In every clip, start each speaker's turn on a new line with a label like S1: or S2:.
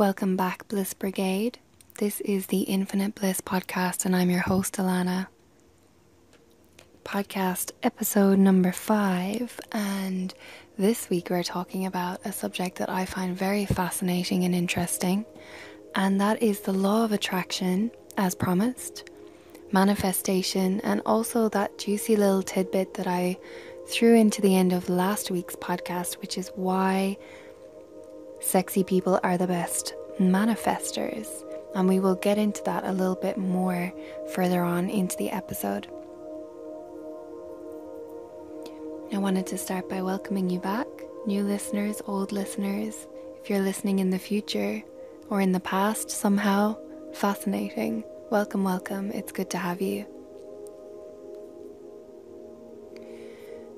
S1: Welcome back, Bliss Brigade. This is the Infinite Bliss podcast, and I'm your host, Alana. Podcast episode number five, and this week we're talking about a subject that I find very fascinating and interesting, and that is the law of attraction, as promised, manifestation, and also that juicy little tidbit that I threw into the end of last week's podcast, which is why sexy people are the best manifestors. And we will get into that a little bit more further on into the episode. I wanted to start by welcoming you back, new listeners, old listeners. If you're listening in the future or in the past somehow, fascinating. Welcome, welcome. It's good to have you.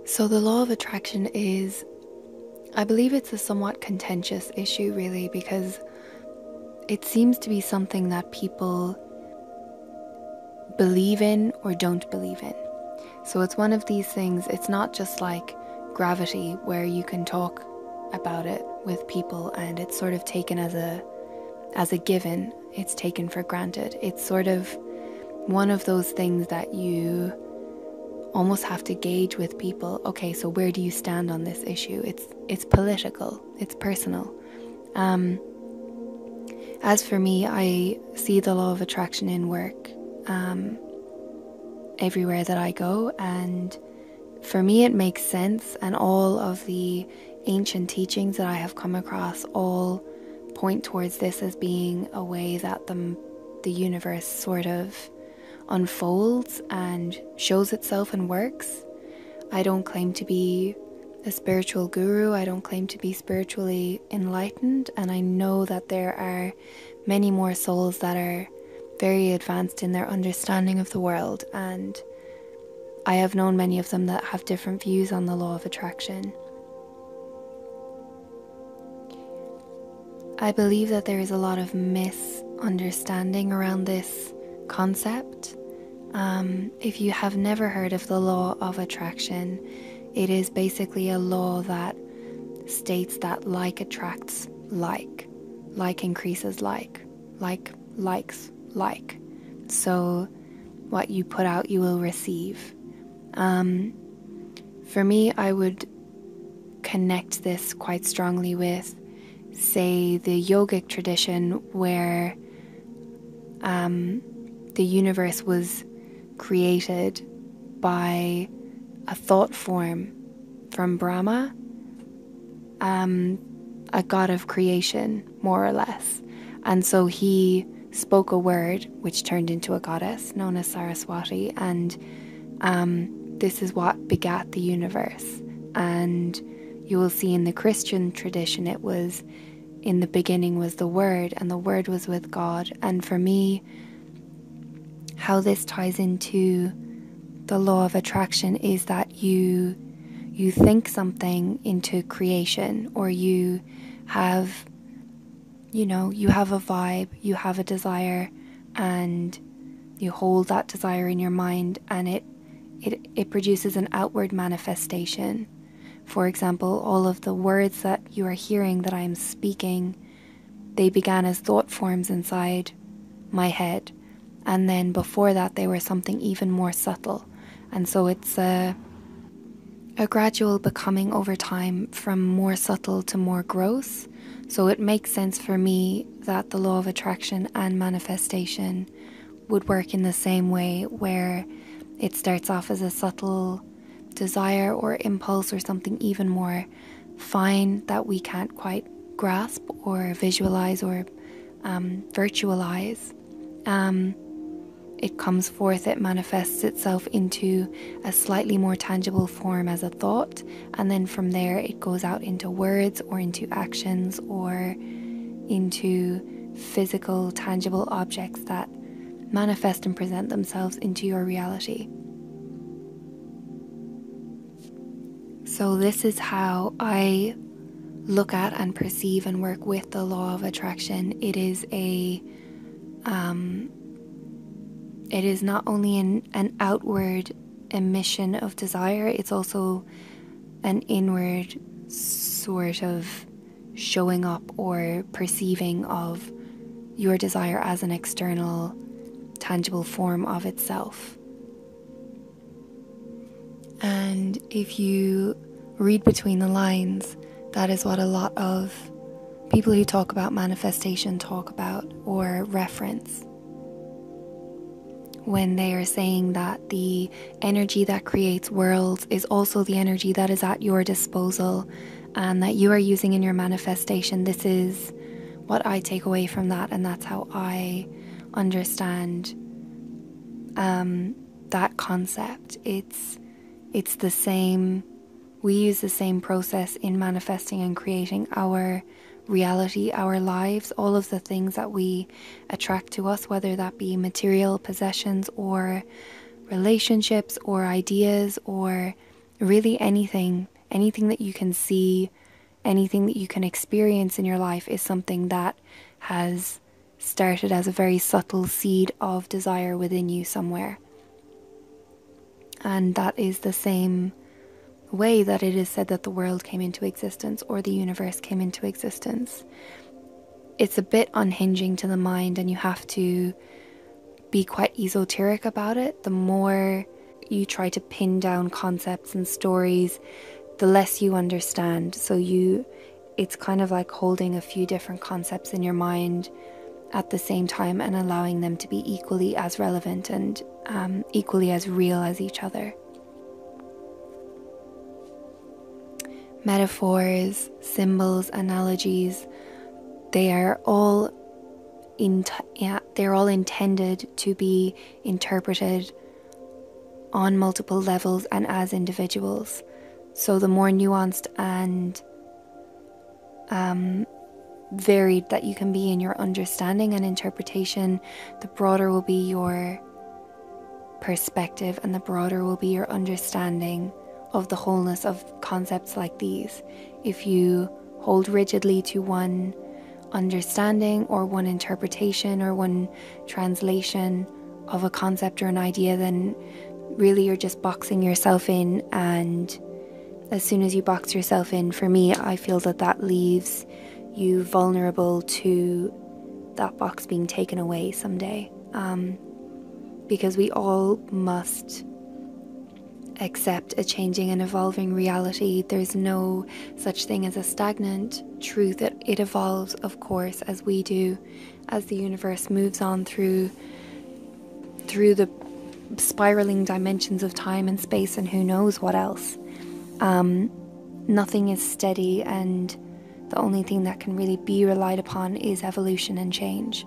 S1: So, the law of attraction is, I believe it's a somewhat contentious issue, really, because it seems to be something that people believe in or don't believe in. So it's one of these things, it's not just like gravity where you can talk about it with people and it's sort of taken as a as a given. It's taken for granted. It's sort of one of those things that you almost have to gauge with people. Okay, so where do you stand on this issue? It's it's political. It's personal. Um, as for me, I see the law of attraction in work um, everywhere that I go, and for me, it makes sense. And all of the ancient teachings that I have come across all point towards this as being a way that the the universe sort of unfolds and shows itself and works. I don't claim to be a spiritual guru. I don't claim to be spiritually enlightened, and I know that there are many more souls that are very advanced in their understanding of the world, and I have known many of them that have different views on the law of attraction. I believe that there is a lot of misunderstanding around this concept. Um, if you have never heard of the law of attraction, it is basically a law that states that like attracts like, like increases like, like likes like. So, what you put out, you will receive. Um, for me, I would connect this quite strongly with, say, the yogic tradition where um, the universe was created by a thought form from Brahma, um, a god of creation, more or less. And so he spoke a word which turned into a goddess known as Saraswati, and um, this is what begat the universe. And you will see in the Christian tradition, it was in the beginning was the Word, and the Word was with God. And for me, how this ties into the law of attraction is that you you think something into creation or you have you know you have a vibe you have a desire and you hold that desire in your mind and it it, it produces an outward manifestation. For example all of the words that you are hearing that i am speaking they began as thought forms inside my head and then before that they were something even more subtle and so it's a, a gradual becoming over time from more subtle to more gross. So it makes sense for me that the law of attraction and manifestation would work in the same way, where it starts off as a subtle desire or impulse or something even more fine that we can't quite grasp or visualize or um, virtualize. Um, it comes forth, it manifests itself into a slightly more tangible form as a thought, and then from there it goes out into words or into actions or into physical, tangible objects that manifest and present themselves into your reality. So, this is how I look at and perceive and work with the law of attraction. It is a um, it is not only an, an outward emission of desire, it's also an inward sort of showing up or perceiving of your desire as an external, tangible form of itself. And if you read between the lines, that is what a lot of people who talk about manifestation talk about or reference when they are saying that the energy that creates worlds is also the energy that is at your disposal and that you are using in your manifestation. This is what I take away from that, and that's how I understand um, that concept. It's it's the same. We use the same process in manifesting and creating our reality, our lives, all of the things that we attract to us, whether that be material possessions or relationships or ideas or really anything, anything that you can see, anything that you can experience in your life is something that has started as a very subtle seed of desire within you somewhere. And that is the same way that it is said that the world came into existence or the universe came into existence. It's a bit unhinging to the mind, and you have to be quite esoteric about it. The more you try to pin down concepts and stories, the less you understand. So you it's kind of like holding a few different concepts in your mind at the same time and allowing them to be equally as relevant and um, equally as real as each other. Metaphors, symbols, analogies, they are all in yeah, they're all intended to be interpreted on multiple levels and as individuals. So the more nuanced and um, varied that you can be in your understanding and interpretation, the broader will be your perspective and the broader will be your understanding of the wholeness of concepts like these. If you hold rigidly to one understanding or one interpretation or one translation of a concept or an idea, then really you're just boxing yourself in. And as soon as you box yourself in, for me, I feel that that leaves you vulnerable to that box being taken away someday. Um, because we all must accept a changing and evolving reality. There's no such thing as a stagnant truth. It, it evolves, of course, as we do, as the universe moves on through through the spiraling dimensions of time and space, and who knows what else. Um, nothing is steady, and the only thing that can really be relied upon is evolution and change.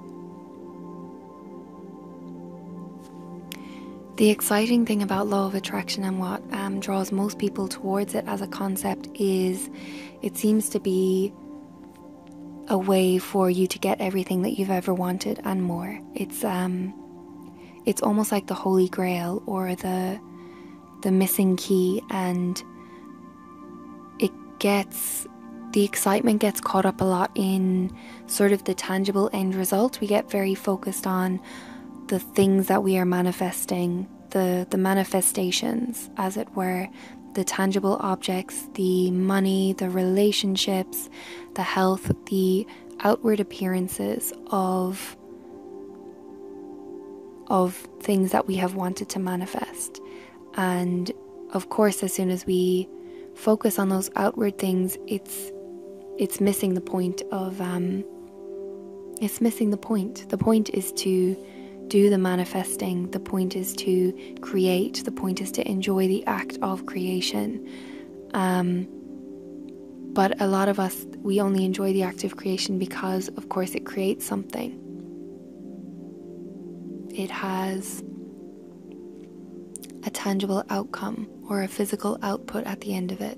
S1: The exciting thing about law of attraction and what um, draws most people towards it as a concept is it seems to be a way for you to get everything that you've ever wanted and more. It's um, it's almost like the holy grail or the the missing key, and it gets the excitement gets caught up a lot in sort of the tangible end result. We get very focused on the things that we are manifesting, the, the manifestations, as it were, the tangible objects, the money, the relationships, the health, the outward appearances of of things that we have wanted to manifest. And of course, as soon as we focus on those outward things, it's it's missing the point of um, it's missing the point. The point is to do the manifesting. The point is to create, the point is to enjoy the act of creation. Um, but a lot of us, we only enjoy the act of creation because, of course, it creates something. It has a tangible outcome or a physical output at the end of it.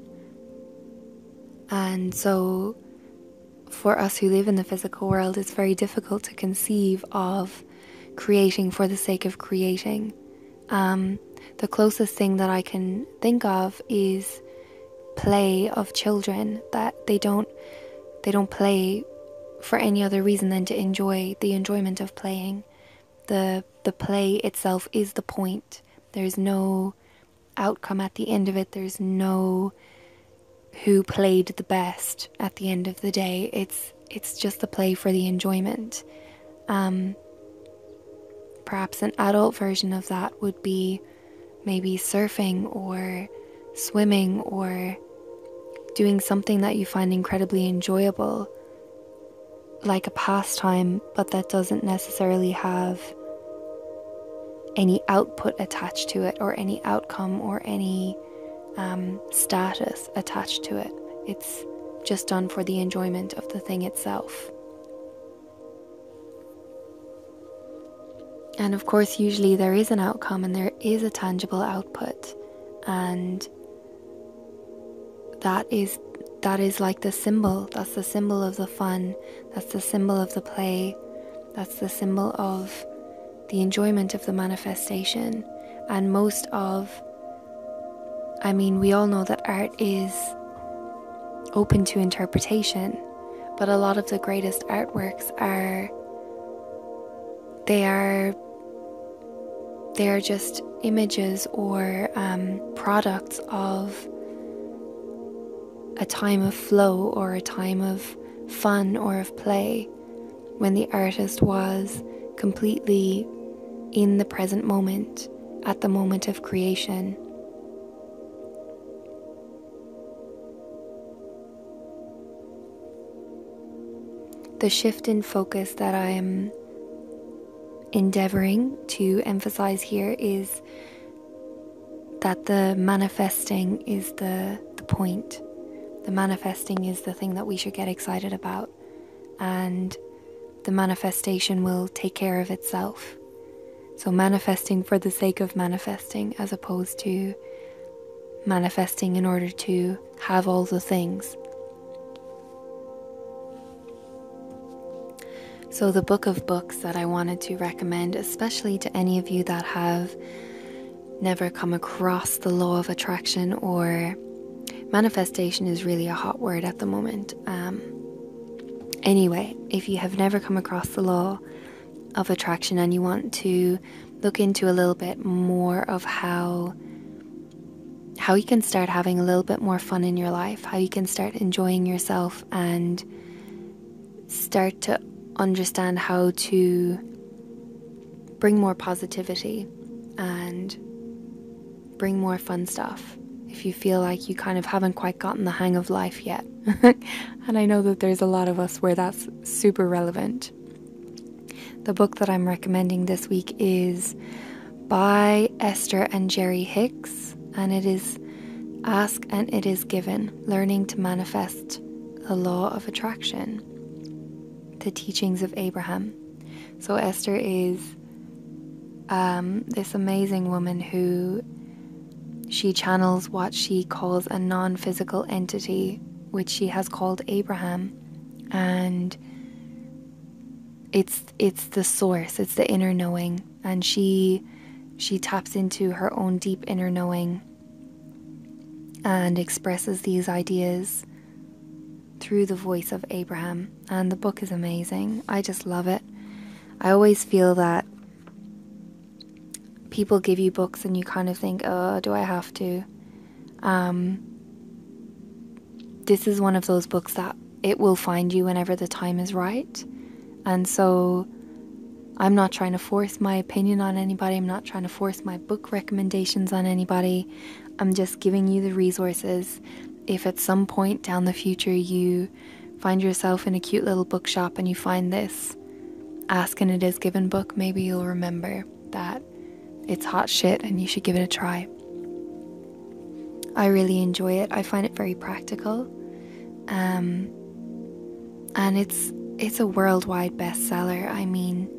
S1: And so, for us who live in the physical world, it's very difficult to conceive of creating for the sake of creating. Um, the closest thing that I can think of is play of children that they don't they don't play for any other reason than to enjoy the enjoyment of playing. The the play itself is the point. There's no outcome at the end of it. There's no who played the best at the end of the day. It's it's just the play for the enjoyment. Um, perhaps an adult version of that would be maybe surfing or swimming or doing something that you find incredibly enjoyable, like a pastime, but that doesn't necessarily have any output attached to it or any outcome or any um, status attached to it. It's just done for the enjoyment of the thing itself. And of course, usually there is an outcome and there is a tangible output, and that is that is like the symbol. That's the symbol of the fun. That's the symbol of the play. That's the symbol of the enjoyment of the manifestation. And most of, I mean, we all know that art is open to interpretation, but a lot of the greatest artworks are, they are, they are just images or um, products of a time of flow or a time of fun or of play when the artist was completely in the present moment at the moment of creation. The shift in focus that I'm endeavoring to emphasize here is that the manifesting is the, the point. The manifesting is the thing that we should get excited about, and the manifestation will take care of itself. So, manifesting for the sake of manifesting, as opposed to manifesting in order to have all the things. So, the book of books that I wanted to recommend, especially to any of you that have never come across the law of attraction or Manifestation is really a hot word at the moment. Um, anyway, if you have never come across the law of attraction and you want to look into a little bit more of how how you can start having a little bit more fun in your life, how you can start enjoying yourself and start to understand how to bring more positivity and bring more fun stuff if you feel like you kind of haven't quite gotten the hang of life yet. and I know that there's a lot of us where that's super relevant. The book that I'm recommending this week is by Esther and Jerry Hicks, and it is Ask and It Is Given Learning to Manifest the Law of Attraction, the teachings of Abraham. So, Esther is um, this amazing woman who she channels what she calls a non physical entity, which she has called Abraham. And it's it's the source, it's the inner knowing. And she she taps into her own deep inner knowing and expresses these ideas through the voice of Abraham. And the book is amazing. I just love it. I always feel that people give you books and you kind of think, oh, do I have to? Um, this is one of those books that it will find you whenever the time is right. And so I'm not trying to force my opinion on anybody, I'm not trying to force my book recommendations on anybody. I'm just giving you the resources. If at some point down the future you find yourself in a cute little bookshop and you find this Ask and It Is Given book, maybe you'll remember that it's hot shit and you should give it a try. I really enjoy it. I find it very practical. Um, and it's it's a worldwide bestseller. I mean,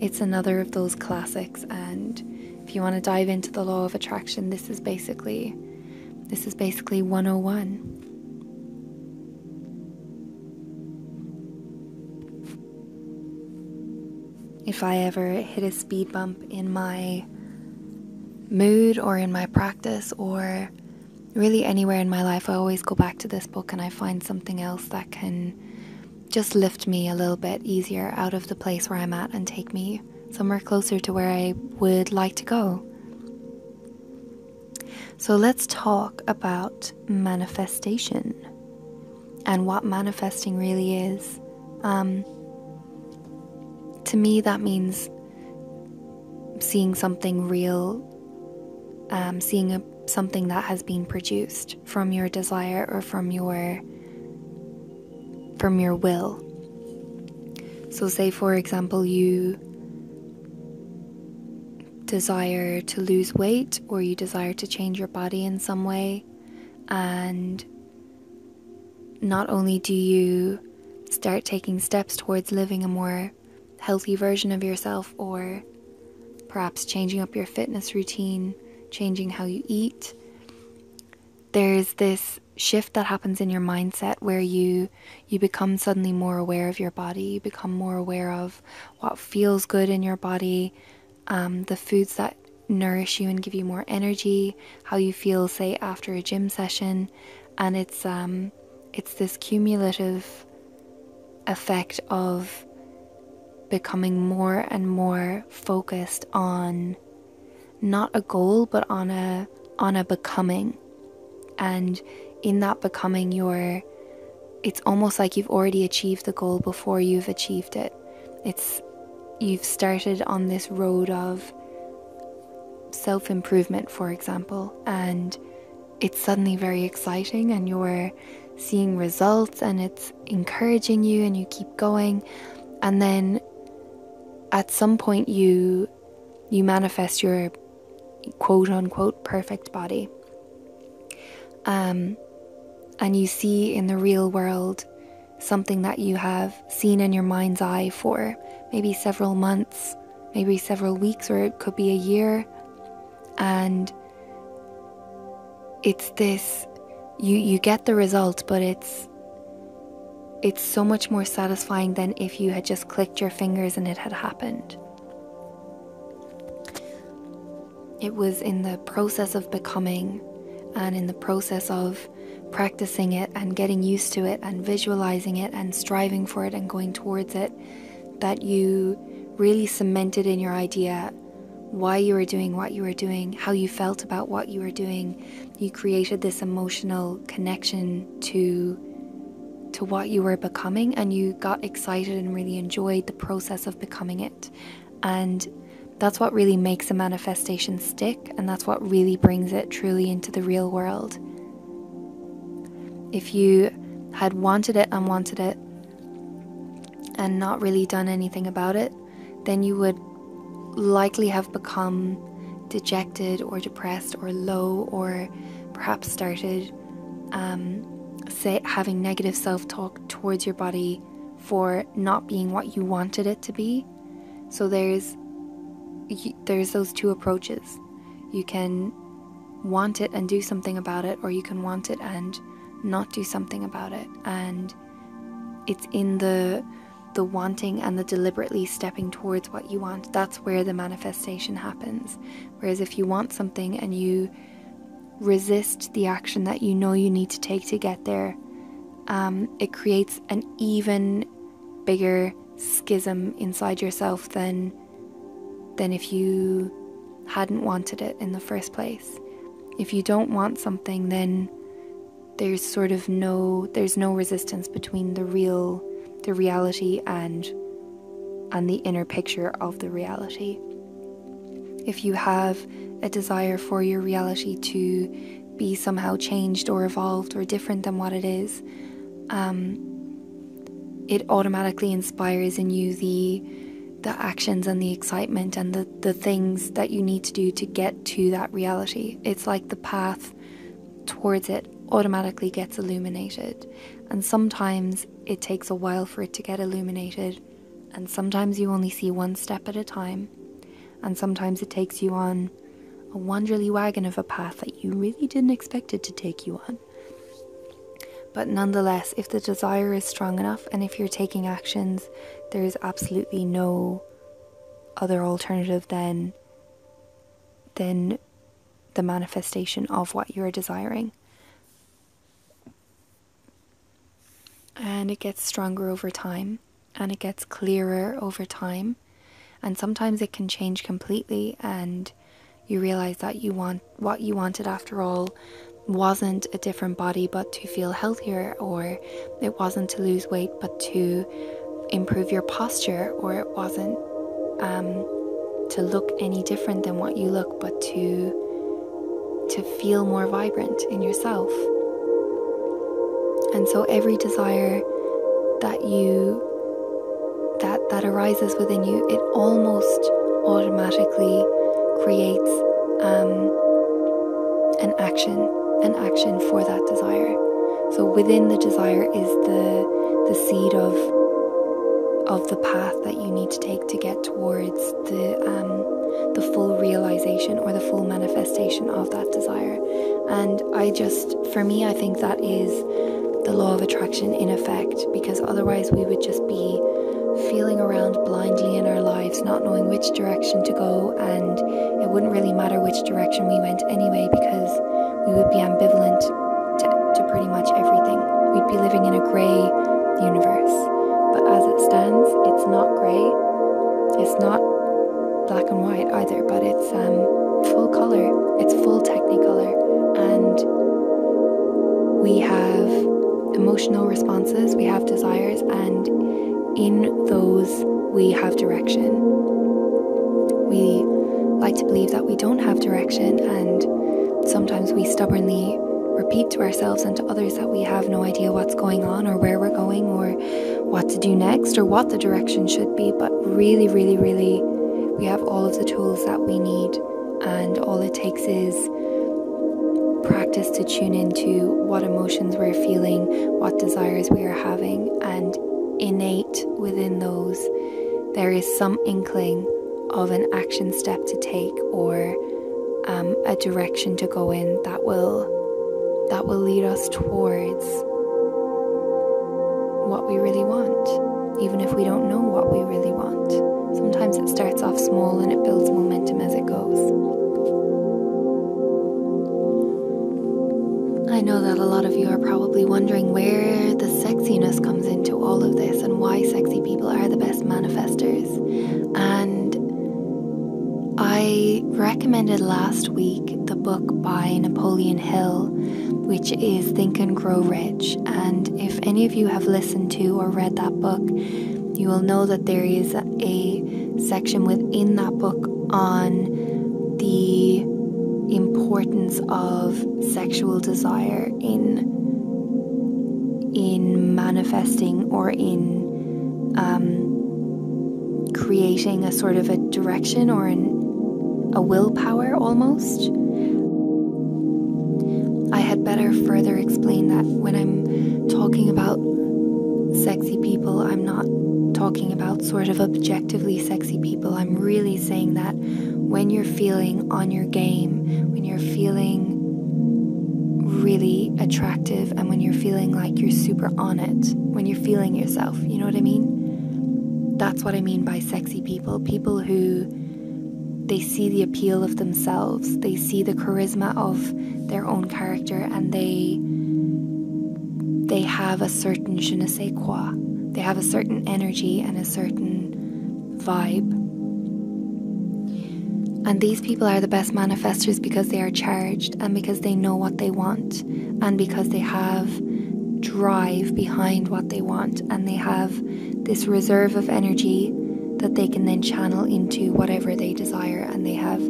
S1: it's another of those classics and if you want to dive into the law of attraction, this is basically this is basically 101. if I ever hit a speed bump in my mood or in my practice or really anywhere in my life, I always go back to this book and I find something else that can just lift me a little bit easier out of the place where I'm at and take me somewhere closer to where I would like to go. So let's talk about manifestation and what manifesting really is. Um, to me, that means seeing something real, um, seeing a, something that has been produced from your desire or from your from your will. So, say for example, you desire to lose weight or you desire to change your body in some way, and not only do you start taking steps towards living a more healthy version of yourself, or perhaps changing up your fitness routine, changing how you eat, there's this shift that happens in your mindset where you you become suddenly more aware of your body. You become more aware of what feels good in your body um, the foods that nourish you and give you more energy how you feel say after a gym session. And it's um, it's this cumulative effect of becoming more and more focused on not a goal but on a on a becoming. And in that becoming your it's almost like you've already achieved the goal before you've achieved it. It's you've started on this road of self improvement for example and it's suddenly very exciting and you're seeing results and it's encouraging you and you keep going. And then at some point you you manifest your quote unquote perfect body. Um, and you see in the real world something that you have seen in your mind's eye for maybe several months, maybe several weeks, or it could be a year. And it's this you you get the result, but it's it's so much more satisfying than if you had just clicked your fingers and it had happened. It was in the process of becoming and in the process of practicing it and getting used to it and visualizing it and striving for it and going towards it that you really cemented in your idea why you were doing what you were doing, how you felt about what you were doing. You created this emotional connection to to what you were becoming and you got excited and really enjoyed the process of becoming it. And that's what really makes a manifestation stick, and that's what really brings it truly into the real world. If you had wanted it and wanted it and not really done anything about it, then you would likely have become dejected or depressed or low, or perhaps started um, say having negative self-talk towards your body for not being what you wanted it to be. So there's there's those two approaches. You can want it and do something about it, or you can want it and not do something about it. And it's in the the wanting and the deliberately stepping towards what you want. That's where the manifestation happens. Whereas if you want something and you resist the action that you know you need to take to get there, um, it creates an even bigger schism inside yourself than than if you hadn't wanted it in the first place. If you don't want something, then there's sort of no there's no resistance between the real the reality and and the inner picture of the reality. If you have a desire for your reality to be somehow changed or evolved or different than what it is, um, it automatically inspires in you the the actions and the excitement and the, the things that you need to do to get to that reality. It's like the path towards it automatically gets illuminated. And sometimes it takes a while for it to get illuminated. And sometimes you only see one step at a time. And sometimes it takes you on a wonderly wagon of a path that you really didn't expect it to take you on. But nonetheless, if the desire is strong enough and if you're taking actions, there is absolutely no other alternative than than the manifestation of what you're desiring. And it gets stronger over time and it gets clearer over time. And sometimes it can change completely and you realize that you want what you wanted after all wasn't a different body but to feel healthier, or it wasn't to lose weight but to improve your posture, or it wasn't um, to look any different than what you look, but to to feel more vibrant in yourself. And so every desire that you that that arises within you, it almost automatically creates um, an action, an action for that desire. So within the desire is the the seed of of the path that you need to take to get towards the um, the full realization or the full manifestation of that desire. And I just, for me, I think that is the law of attraction in effect, because otherwise we would just be feeling around blindly in our lives, not knowing which direction to go, and it wouldn't really matter which direction we went anyway, because we would be ambivalent to, to pretty much everything. We'd be living in a grey universe. But as it stands, it's not grey, it's not black and white either, but it's um, full colour, it's full technicolor, and we have emotional responses, we have desires, and in those we have direction. We like to believe that we don't have direction, and sometimes we stubbornly repeat to ourselves and to others that we have no idea what's going on or where we're going or what to do next or what the direction should be. But really, really, really, we have all of the tools that we need, and all it takes is practice to tune into what emotions we're feeling, what desires we are having, and innate within those, there is some inkling of an action step to take or um, a direction to go in that will that will lead us towards what we really want, even if we don't know what we really want. Sometimes it starts off small and it builds momentum as it goes. I know that a lot of you are probably wondering where the sexiness comes into all of this and why sexy people are the best manifestors. And I recommended last week the book by Napoleon Hill, which is Think and Grow Rich. And if any of you have listened to or read that book, you will know that there is a section within that book on the importance of sexual desire in in manifesting or in um, creating a sort of a direction or an, a willpower almost. I had better further explain that when I'm talking about sexy people, I'm not talking about sort of objectively sexy people. I'm really saying that when you're feeling on your game, when you're feeling really attractive, and when you're feeling like you're super on it, when you're feeling yourself, you know what I mean? That's what I mean by sexy people. People who they see the appeal of themselves, they see the charisma of their own character, and they they have a certain je ne sais quoi. They have a certain energy and a certain vibe and these people are the best manifestors because they are charged and because they know what they want and because they have drive behind what they want and they have this reserve of energy that they can then channel into whatever they desire and they have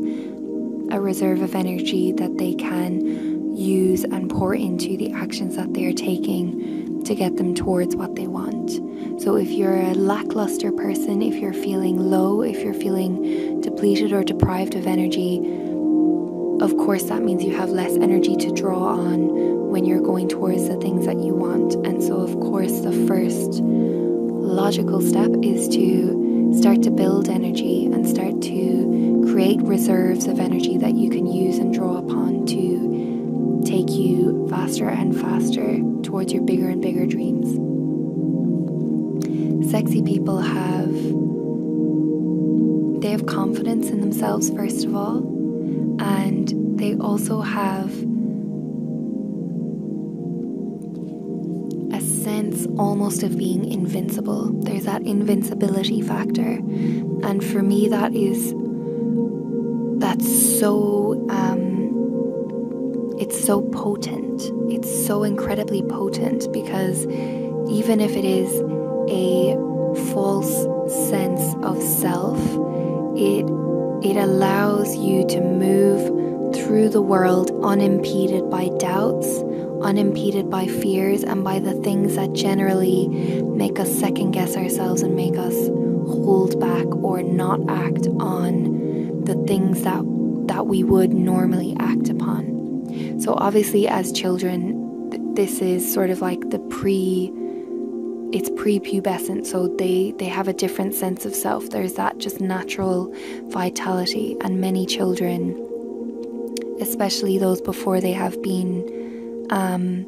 S1: a reserve of energy that they can use and pour into the actions that they are taking to get them towards what they want. So, if you're a lackluster person, if you're feeling low, if you're feeling depleted or deprived of energy, of course, that means you have less energy to draw on when you're going towards the things that you want. And so, of course, the first logical step is to start to build energy and start to create reserves of energy that you can use and draw upon to take you faster and faster towards your bigger and bigger dreams sexy people have they have confidence in themselves first of all and they also have a sense almost of being invincible there's that invincibility factor and for me that is that's so um, it's so potent. It's so incredibly potent because even if it is a false sense of self, it it allows you to move through the world unimpeded by doubts, unimpeded by fears, and by the things that generally make us second guess ourselves and make us hold back or not act on the things that that we would normally act upon. So obviously as children th- this is sort of like the pre it's prepubescent so they they have a different sense of self. There's that just natural vitality and many children especially those before they have been um,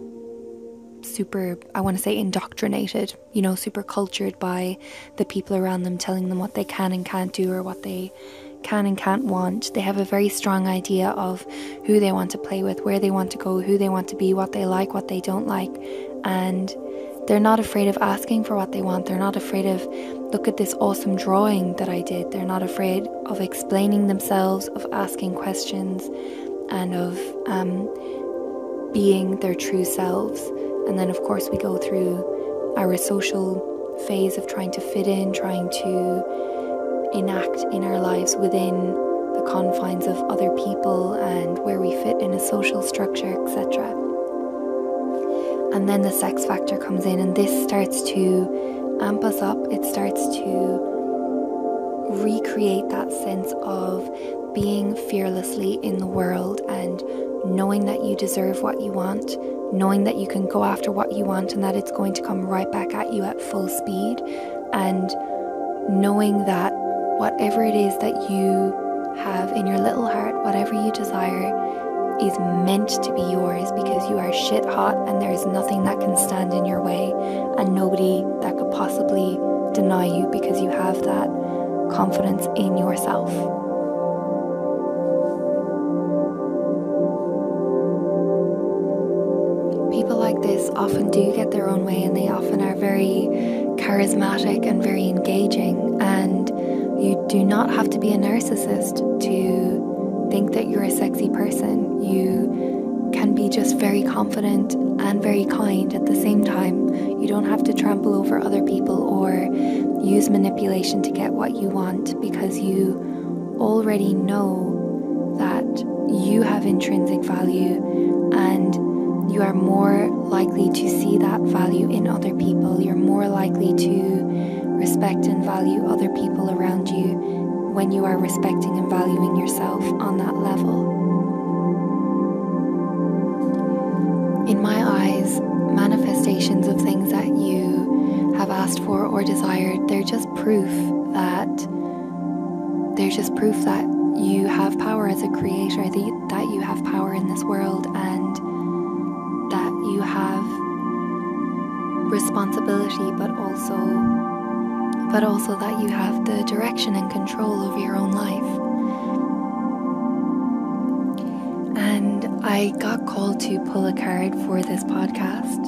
S1: super i want to say indoctrinated you know super cultured by the people around them telling them what they can and can't do or what they can and can't want. They have a very strong idea of who they want to play with where they want to go who they want to be what they like what they don't like and they're not afraid of asking for what they want. They're not afraid of, look at this awesome drawing that I did. They're not afraid of explaining themselves, of asking questions, and of um, being their true selves. And then, of course, we go through our social phase of trying to fit in, trying to enact in our lives within the confines of other people and where we fit in a social structure, etc and then the sex factor comes in, and this starts to amp us up. It starts to recreate that sense of being fearlessly in the world and knowing that you deserve what you want, knowing that you can go after what you want and that it's going to come right back at you at full speed, and knowing that whatever it is that you have in your little heart, whatever you desire, is meant to be yours because you are shit hot and there is nothing that can stand in your way and nobody that could possibly deny you because you have that confidence in yourself. People like this often do get their own way and they often are very charismatic and very engaging and you do not have to be a narcissist to think that you're a sexy person. You can be just very confident and very kind at the same time. You don't have to trample over other people or use manipulation to get what you want because you already know that you have intrinsic value and you are more likely to see that value in other people. You're more likely to respect and value other people around you when you are respecting and valuing yourself on that level. In my eyes, manifestations of things that you have asked for or desired, they're just proof that they're just proof that you have power as a creator, that you have power in this world, and that you have responsibility, but also but also that you have the direction and control over your own life. And I got called to pull a card for this podcast.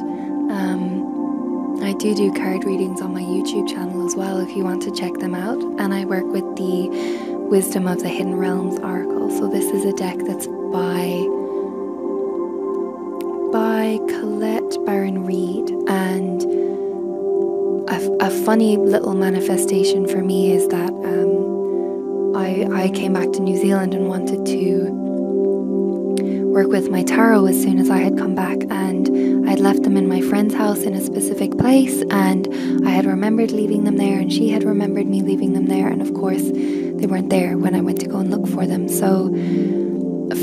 S1: Um, I do do card readings on my YouTube channel as well if you want to check them out. And I work with the Wisdom of the Hidden Realms Oracle. So this is a deck that's by by Colette Baron Reid and a, funny little manifestation for me is that um, I, I came back to New Zealand and wanted to work with my tarot as soon as I had come back, and I had left them in my friend's house in a specific place, and I had remembered leaving them there, and she had remembered me leaving them there, and of course, they weren't there when I went to go and look for them. So,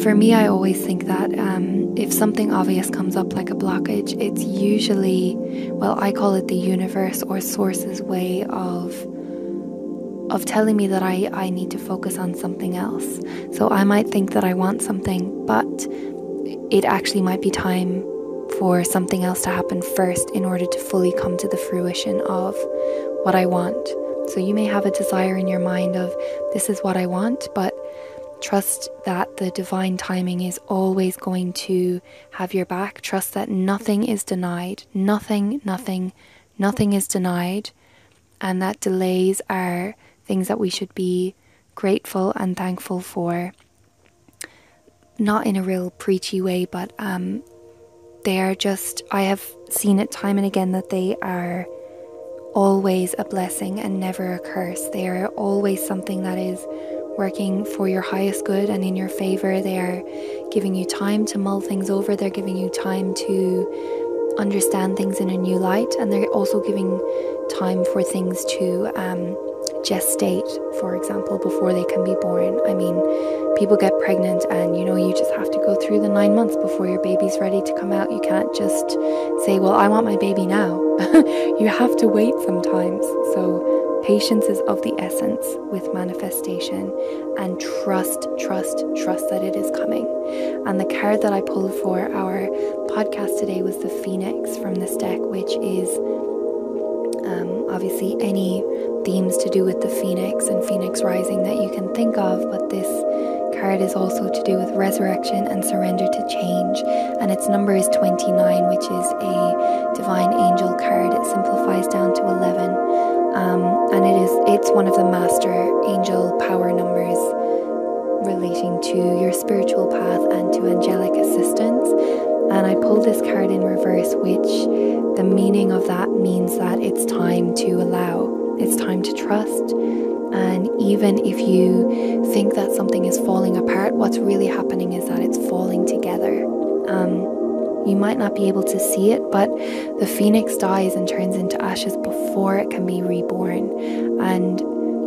S1: for me, I always think that um, if something obvious comes up like a blockage, it's usually, well, I call it the universe or source's way of of telling me that I, I need to focus on something else. So I might think that I want something, but it actually might be time for something else to happen first in order to fully come to the fruition of what I want. So you may have a desire in your mind of this is what I want, but Trust that the divine timing is always going to have your back. Trust that nothing is denied. Nothing, nothing, nothing is denied. And that delays are things that we should be grateful and thankful for. not in a real preachy way, but um, they are just, I have seen it time and again that they are always a blessing and never a curse. They are always something that is working for your highest good and in your favor. They are giving you time to mull things over, they're giving you time to understand things in a new light, and they're also giving time for things to um, gestate, for example, before they can be born. I mean, people get pregnant and you know, you just have to go through the nine months before your baby's ready to come out. You can't just say, Well, I want my baby now. you have to wait sometimes. So, patience is of the essence with manifestation and trust, trust, trust that it is coming. And the card that I pulled for our podcast today was the Phoenix from this deck, which is um, obviously any themes to do with the phoenix and phoenix rising that you can think of, but this card is also to do with resurrection and surrender to change. And its number is 29, which is a divine angel card. It simplifies down to 11. Um, and it is it's one of the master angel power numbers relating to your spiritual path and to angelic assistance. And I pulled this card in reverse, which the meaning of that means that it's time to allow, it's time to trust. And even if you think that something is falling apart, what's really happening is that it's falling together. Um, you might not be able to see it, but the phoenix dies and turns into ashes before it can be reborn. And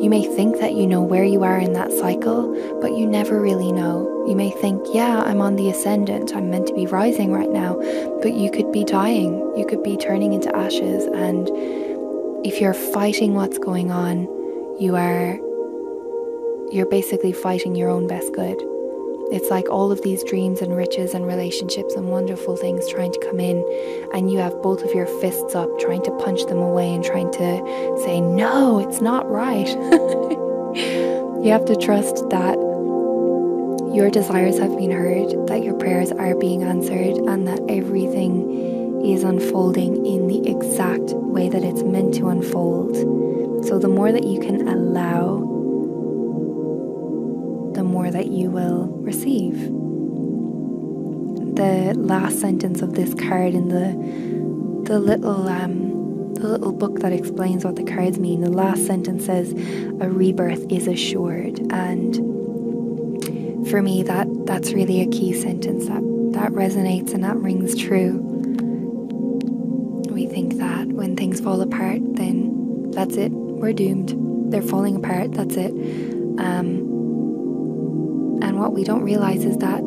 S1: you may think that you know where you are in that cycle, but you never really know. You may think, yeah, I'm on the ascendant, I'm meant to be rising right now, but you could be dying, you could be turning into ashes. And if you're fighting what's going on, you are you're basically fighting your own best good. It's like all of these dreams and riches and relationships and wonderful things trying to come in, and you have both of your fists up trying to punch them away and trying to say, No, it's not right. you have to trust that your desires have been heard, that your prayers are being answered, and that everything is unfolding in the exact way that it's meant to unfold. So, the more that you can allow that you will receive. The last sentence of this card in the the little um, the little book that explains what the cards mean. The last sentence says, "A rebirth is assured," and for me, that that's really a key sentence that that resonates and that rings true. We think that when things fall apart, then that's it. We're doomed. They're falling apart. That's it. Um, what we don't realize is that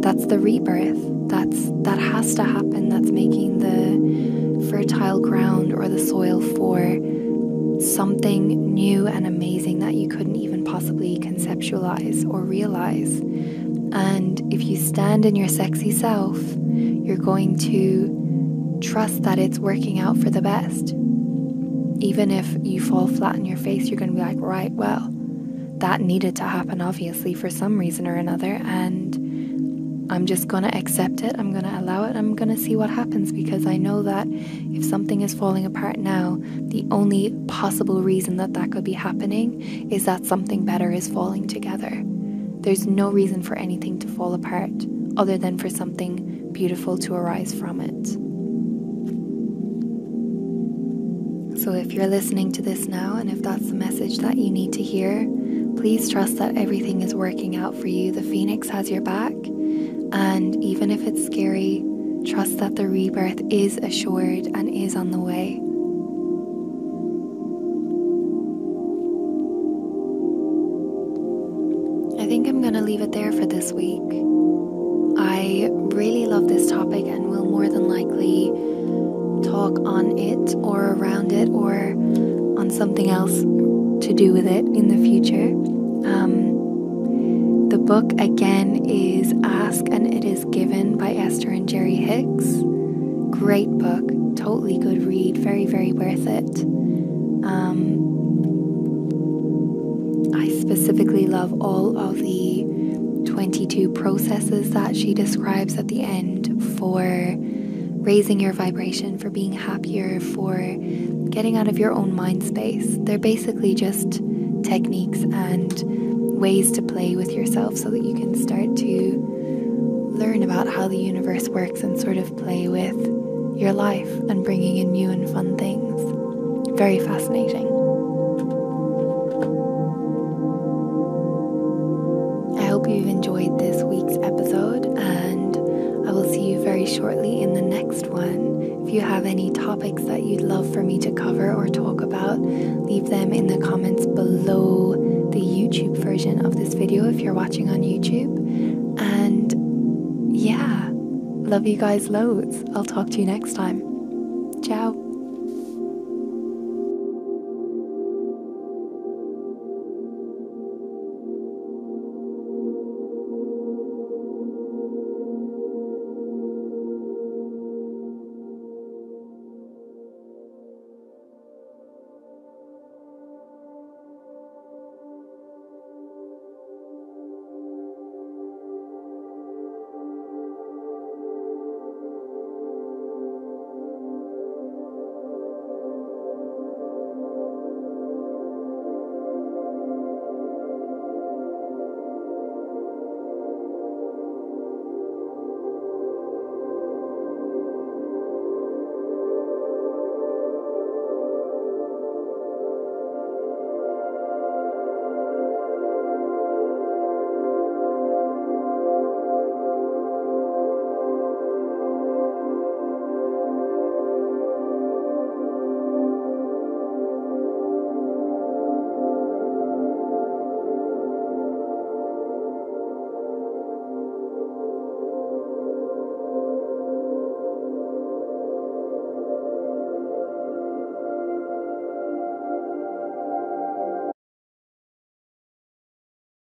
S1: that's the rebirth. That's that has to happen. That's making the fertile ground or the soil for something new and amazing that you couldn't even possibly conceptualize or realize. And if you stand in your sexy self, you're going to trust that it's working out for the best. Even if you fall flat on your face, you're going to be like, right, well, that needed to happen, obviously, for some reason or another. And I'm just going to accept it. I'm going to allow it. I'm going to see what happens because I know that if something is falling apart now, the only possible reason that that could be happening is that something better is falling together. There's no reason for anything to fall apart other than for something beautiful to arise from it. So, if you're listening to this now, and if that's the message that you need to hear, Please trust that everything is working out for you. The phoenix has your back. And even if it's scary, trust that the rebirth is assured and is on the way. I think I'm going to leave it there for this week. I really love this topic and will more than likely talk on it or around it or on something else to do with it in the future. Book again is Ask and It Is Given by Esther and Jerry Hicks. Great book, totally good read, very, very worth it. Um, I specifically love all of the 22 processes that she describes at the end for raising your vibration, for being happier, for getting out of your own mind space. They're basically just techniques and ways to play with yourself so that you can start to learn about how the universe works and sort of play with your life and bringing in new and fun things. Very fascinating. I hope you've enjoyed this week's episode, and I will see you very shortly in the next one. If you have any topics that you'd love for me to cover or talk about, leave them in the comments version of this video if you're watching on YouTube. And yeah, love you guys loads. I'll talk to you next time.